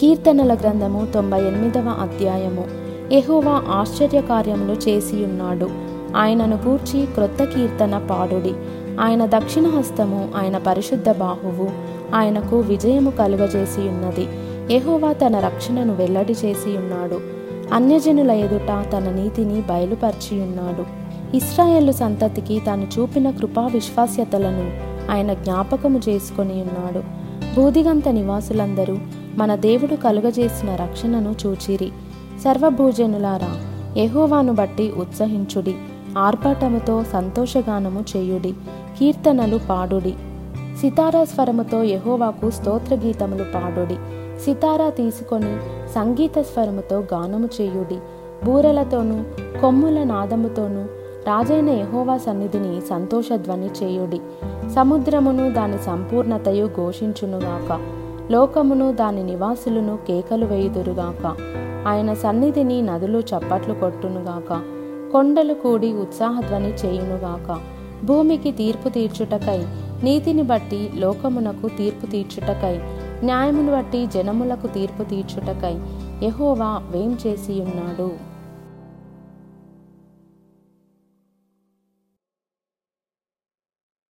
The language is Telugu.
కీర్తనల గ్రంథము తొంభై ఎనిమిదవ అధ్యాయము. ఎహోవా ఆశ్చర్యకార్యములు చేసియున్నాడు. ఆయనను గూర్చి క్రొత్త కీర్తన పాడుడి. ఆయన దక్షిణ హస్తము ఆయన పరిశుద్ధ బాహువు. ఆయనకు విజయము కలుగజేసి ఉన్నది ఎహోవా తన రక్షణను వెల్లడి చేసి ఉన్నాడు అన్యజనుల ఎదుట తన నీతిని బయలుపరిచి ఉన్నాడు ఇస్రాయేలు సంతతికి తాను చూపిన కృపా విశ్వాస్యతలను ఆయన జ్ఞాపకము చేసుకొని ఉన్నాడు బూదిగంత నివాసులందరూ మన దేవుడు కలుగజేసిన రక్షణను చూచిరి. సర్వభూజనులారా ఎహోవాను బట్టి ఉత్సహించుడి. ఆర్భాటముతో సంతోషగానము చేయుడి. కీర్తనలు పాడుడి. సితారా స్వరముతో యెహోవాకు స్తోత్ర గీతములు పాడుడి. సితారా తీసుకొని సంగీత స్వరముతో గానము చేయుడి. బూరలతోనూ కొమ్ముల నాదముతోనూ రాజైన యహోవా సన్నిధిని సంతోషధ్వని చేయుడి. సముద్రమును దాని సంపూర్ణతయు ఘోషించునుగాక. లోకమును దాని నివాసులను కేకలు వేయుదురుగాక. ఆయన సన్నిధిని నదులు చప్పట్లు కొట్టునుగాక. కొండలు కూడి ఉత్సాహధ్వని చేయునుగాక. భూమికి తీర్పు తీర్చుటకై నీతిని బట్టి లోకమునకు తీర్పు తీర్చుటకై న్యాయమును బట్టి జనములకు తీర్పు తీర్చుటకై యహోవా వేం చేసి ఉన్నాడు